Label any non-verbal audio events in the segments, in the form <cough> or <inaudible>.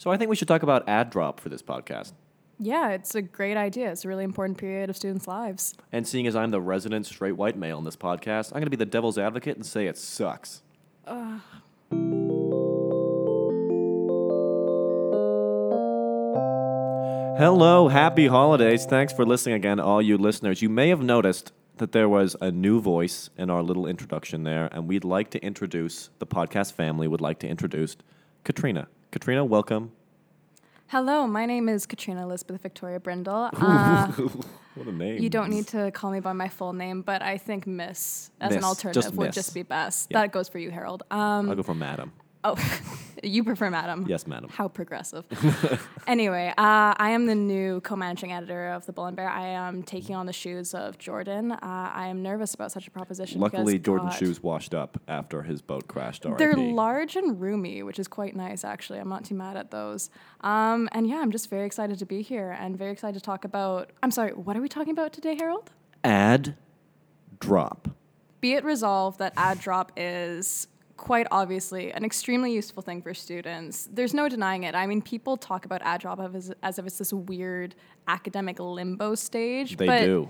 So I think we should talk about add/drop for this podcast. Yeah, it's a great idea. It's a really important period of students' lives. And seeing as I'm the resident straight white male in this podcast, I'm going to be the devil's advocate and say it sucks. Hello, happy holidays. Thanks for listening again, all you listeners. You may have noticed that there was a new voice in our little introduction there, and we'd like to introduce the podcast family, would like to introduce Katrina. Katrina, welcome. Hello, my name is Katrina Elizabeth Victoria Brindle. <laughs> Uh, What a name. you don't need to call me by my full name, but I think Miss as Miss, an alternative just would Miss. just be best. Yeah. That goes for you, Harold. Um, I'll go for madam. oh, <laughs> you prefer Madam? Yes, madam. How progressive. <laughs> anyway, uh, I am the new co-managing editor of the Bull and Bear. I am taking on the shoes of Jordan. Uh, I am nervous about such a proposition. Luckily, Jordan's God, shoes washed up after his boat crashed. RIP. They're large and roomy, which is quite nice, actually. I'm not too mad at those. Um, and yeah, I'm just very excited to be here and very excited to talk about. I'm sorry, what are we talking about today, Harold? Ad drop. Be it resolved that add/drop is quite obviously an extremely useful thing for students. There's no denying it. I mean, people talk about add/drop as, as if it's this weird academic limbo stage. They but, do.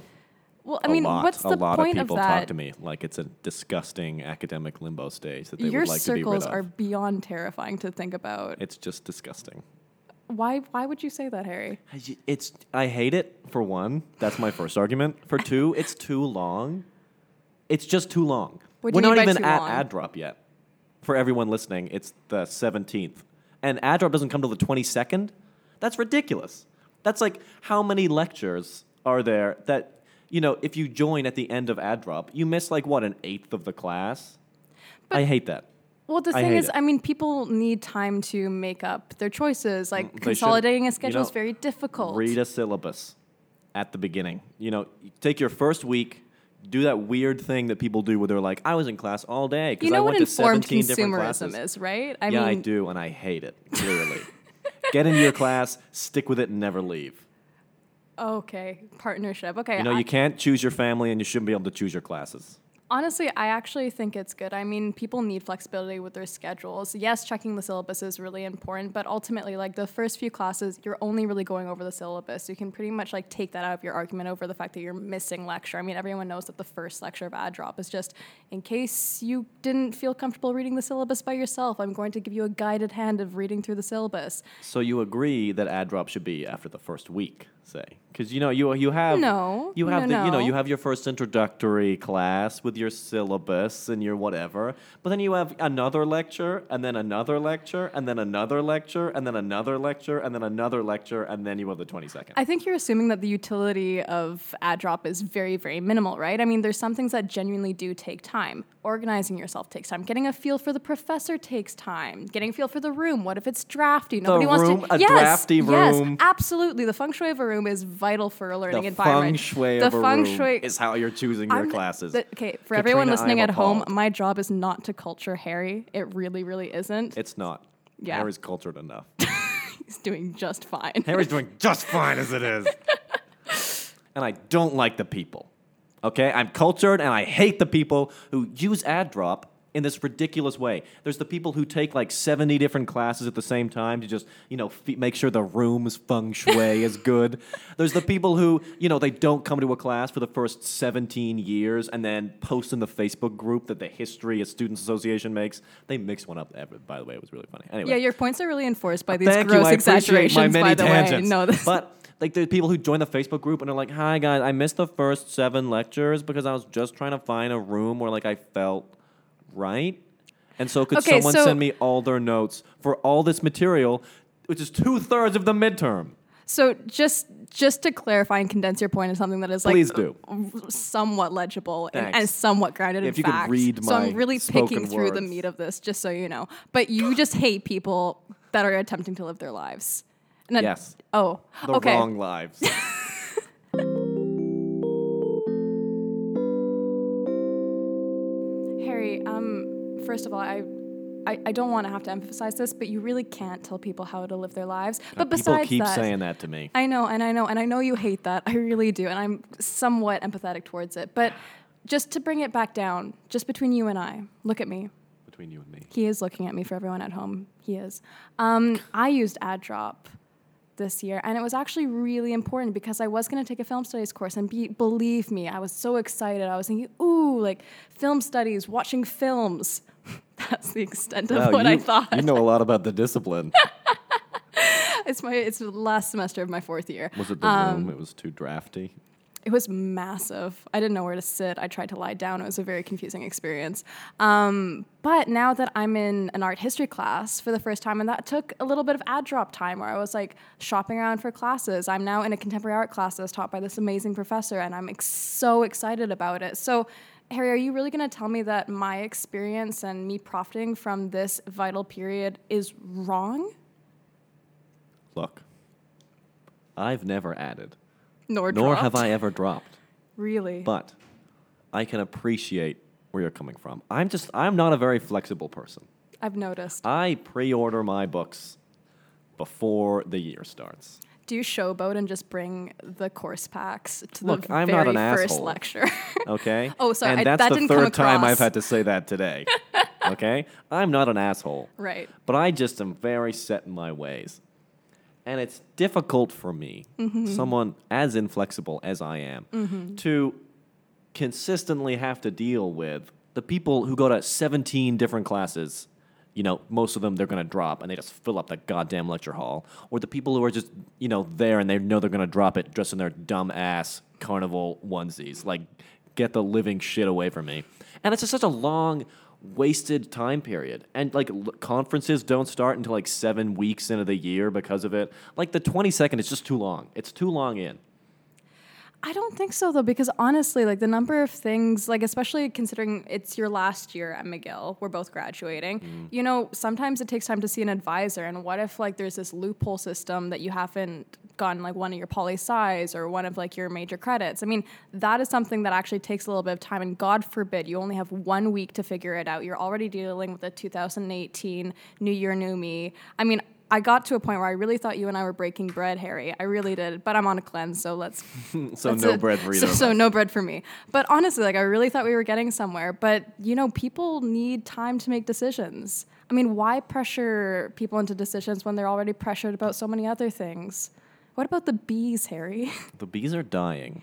Well, I a mean, lot. what's a the lot point of that? A lot of, people talk to me like it's a disgusting academic limbo stage that they Your would like to be rid of. Your circles of. are beyond terrifying to think about. It's just disgusting. Why? Why would you say that, Harry? It's I hate it for one. That's my first argument. For two, it's too long. It's just too long. What We're not even at long? ad drop yet. For everyone listening, it's the 17th. And add/drop doesn't come till the 22nd? That's ridiculous. That's like how many lectures are there that you know, if you join at the end of add/drop, you miss like what an eighth of the class? I hate that. Well, the I thing is, it. I mean, people need time to make up their choices. Like Mm, They consolidating you a schedule is know, very difficult. Read a syllabus at the beginning. You know, take your first week, do that weird thing that people do where they're like, I was in class all day because you I know went what to informed 17 different consumerism classes. is, right? I yeah, I do, and I hate it, clearly. <laughs> Get into your class, stick with it, and never leave. okay, partnership. Okay, You know, I- you can't choose your family and you shouldn't be able to choose your classes. Honestly, I actually think it's good. I mean, people need flexibility with their schedules. Yes, checking the syllabus is really important, but ultimately, like the first few classes, you're only really going over the syllabus. You can pretty much like take that out of your argument over the fact that you're missing lecture. I mean, everyone knows that the first lecture of add/drop is just in case you didn't feel comfortable reading the syllabus by yourself. I'm going to give you a guided hand of reading through the syllabus. So you agree that add/drop should be after the first week, say? Because you know you you have No, you have no, the, you know you have your first introductory class with your syllabus and your whatever, but then you have another lecture and then another lecture and then another lecture and then another lecture and then another lecture and then you have the twenty second. I think you're assuming that the utility of add/drop is very, very minimal, right? I mean, there's some things that genuinely do take time. Organizing yourself takes time. Getting a feel for the professor takes time. Getting a feel for the room. What if it's drafty? Nobody wants room? to. A yes, drafty yes, absolutely. The feng shui of a room is vital for a learning the environment. feng shui the of a feng room shui is how you're choosing your I'm- classes. the- okay, for everyone listening at home, appalled. my job is not to culture Harry. It really, really isn't. it's not. Yeah. Harry's cultured enough. <laughs> He's doing just fine. Harry's doing just fine as it is. <laughs> and I don't like the people. Okay? I'm cultured and I hate the people who use add/drop in this ridiculous way. There's the people who take like 70 different classes at the same time to just, you know, f- make sure the room's feng shui is <laughs> good. There's the people who, you know, they don't come to a class for the first 17 years and then post in the Facebook group that the History of Students Association makes. They mix one up, by the way. It was really funny. Anyway. yeah, your points are really enforced by uh, these Thank gross you. I exaggerations. my many by the tangents. way, no, this but like the people who join the Facebook group and are like, "Hi guys, I missed the first seven lectures because I was just trying to find a room where like I felt right." And so, could Okay, someone so- send me all their notes for all this material, which is two thirds of the midterm? So just just to clarify and condense your point in something that is like Please do. somewhat legible and, Thanks. and somewhat grounded If in you could facts. read so my I'm really spoken picking through the words. meat of this, just so you know. But you just hate people that are attempting to live their lives. And Yes. Oh. The okay. wrong lives. <laughs> first of all, I. I, I don't want to have to emphasize this, but you really can't tell people how to live their lives. But People besides keep that, saying that to me. I know, and I know, and I know you hate that. I really do, and I'm somewhat empathetic towards it. But just to bring it back down, just between you and I, look at me. between you and me. He is looking at me for everyone at home. He is. Um, I used add/drop this year, and it was actually really important because I was going to take a film studies course, and be, believe me, I was so excited. I was thinking, ooh, like film studies, watching films. <laughs> That's the extent of Wow, what you, I thought. You know a lot about the discipline. <laughs> <laughs> It's my it's the last semester of my fourth year. Was it the Um, room? It was too drafty. It was massive. I didn't know where to sit. I tried to lie down. It was a very confusing experience. Um, but now that I'm in an art history class for the first time, and that took a little bit of add/drop time where I was like shopping around for classes. I'm now in a contemporary art class that's taught by this amazing professor, and I'm ex- so excited about it. So, Harry, are you really going to tell me that my experience and me profiting from this vital period is wrong? Look, I've never added, Nor, nor have? I ever dropped. Really? But I can appreciate where you're coming from. I'm just, I'm not a very flexible person. I've noticed. I pre order my books before the year starts. Do you showboat and just bring the course packs to Look, the I'm not very an first asshole. lecture? <laughs> Okay? Oh, sorry, And I- that's that the third time. I've had to say that today. <laughs> okay? I'm not an asshole. right. But I just am very set in my ways. And it's difficult for me, Mm-hmm. someone as inflexible as I am, to consistently have to deal with the people who go to 17 different classes. You know, most of them they're going to drop and they just fill up the goddamn lecture hall. Or the people who are just, you know, there and they know they're going to drop it dressed in their dumb ass carnival onesies. Like, get the living shit away from me. And it's just such a long, wasted time period. And like l- conferences don't start until like seven weeks into the year because of it. Like the 22nd is just too long. It's too long in. I don't think so though, because honestly, like the number of things, like especially considering it's your last year at McGill, we're both graduating. Mm. You know, sometimes it takes time to see an advisor, and what if like there's this loophole system that you haven't gotten like one of your poli sci's or one of like your major credits? I mean, that is something that actually takes a little bit of time, and God forbid you only have one week to figure it out. You're already dealing with the 2018 New Year, New Me. I mean. I got to a point where I really thought you and I were breaking bread, Harry. I really did, but I'm on a cleanse, so let's <laughs> So no it. bread for either. So, so no bread for me. But honestly, like I really thought we were getting somewhere. But you know, people need time to make decisions. I mean, why pressure people into decisions when they're already pressured about so many other things? What about the bees, Harry? <laughs> The bees are dying.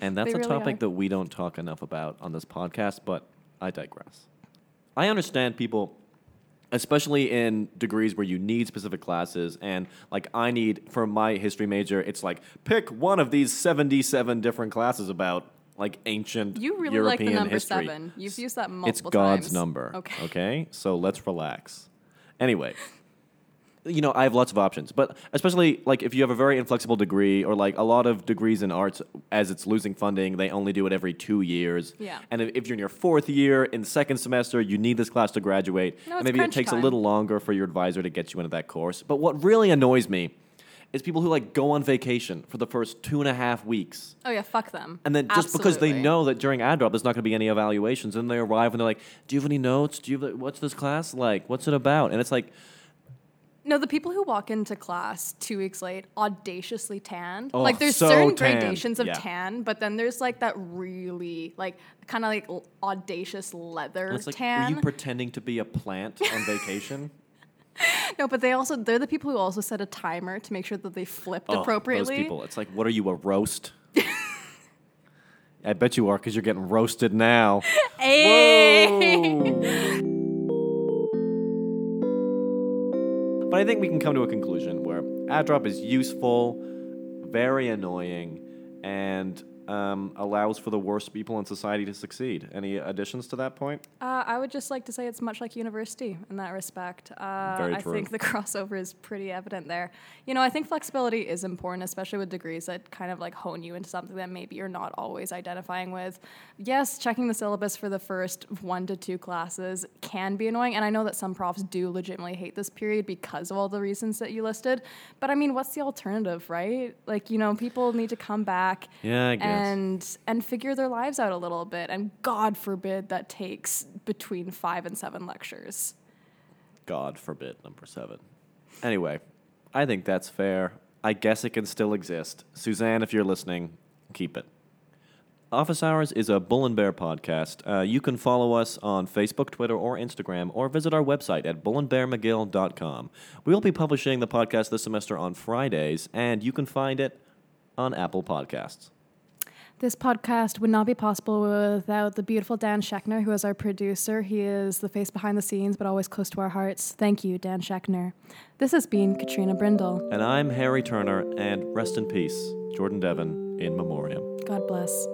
And that's They a really topic are. that we don't talk enough about on this podcast, but I digress. I understand people, especially in degrees where you need specific classes, and like I need for my history major, it's like pick one of these 77 different classes about like ancient You really European like the number history. seven. You've used that multiple It's God's times. number. Okay. Okay. So let's relax. Anyway, you know, I have lots of options, but especially like if you have a very inflexible degree or like a lot of degrees in arts, as it's losing funding, they only do it every two years. Yeah. And if you're in your fourth year, in the second semester, you need this class to graduate. No, and maybe it takes time. a little longer for your advisor to get you into that course. But what really annoys me is people who like go on vacation for the first two and a half weeks. Oh yeah, fuck them. And then just because they know that during add/drop there's not going to be any evaluations, and they arrive and they're like, "Do you have any notes? Do you have, what's this class like? What's it about?" And it's like, No, the people who walk into class two weeks late, audaciously tanned. Oh, like there's so certain gradations of Yeah. tan, but then there's like that really like kind of like audacious leather it's like, tan. are you pretending to be a plant on vacation? <laughs> no, but they also they're the people who also set a timer to make sure that they flipped Oh, appropriately. Those people. It's like, what are you, a roast? <laughs> I bet you are because you're getting roasted now. Hey! But I think we can come to a conclusion where add/drop is useful, very annoying, and um, allows for the worst people in society to succeed. Any additions to that point? Uh, I would just like to say it's much like university in that respect. Uh, Very I think the <laughs> crossover is pretty evident there. You know, I think flexibility is important, especially with degrees that kind of like hone you into something that maybe you're not always identifying with. Yes, checking the syllabus for the first one to two classes can be annoying, and I know that some profs do legitimately hate this period because of all the reasons that you listed. But I mean, what's the alternative, right? Like, you know, people need to come back Yeah, I guess. And and figure their lives out a little bit. And God forbid that takes between five and seven lectures. God forbid, number seven. Anyway, I think that's fair. I guess it can still exist. Suzanne, if you're listening, keep it. Office Hours is a Bull and Bear podcast. Uh, you can follow us on Facebook, Twitter, or Instagram, or visit our website at bullandbearmcgill.com. We'll be publishing the podcast this semester on Fridays, and you can find it on Apple Podcasts. This podcast would not be possible without the beautiful Dan Schechner, who is our producer. He is the face behind the scenes, but always close to our hearts. Thank you, Dan Schechner. This has been Katrina Brindle. And I'm Harry Turner, and rest in peace, Jordan Devon, in memoriam. God bless.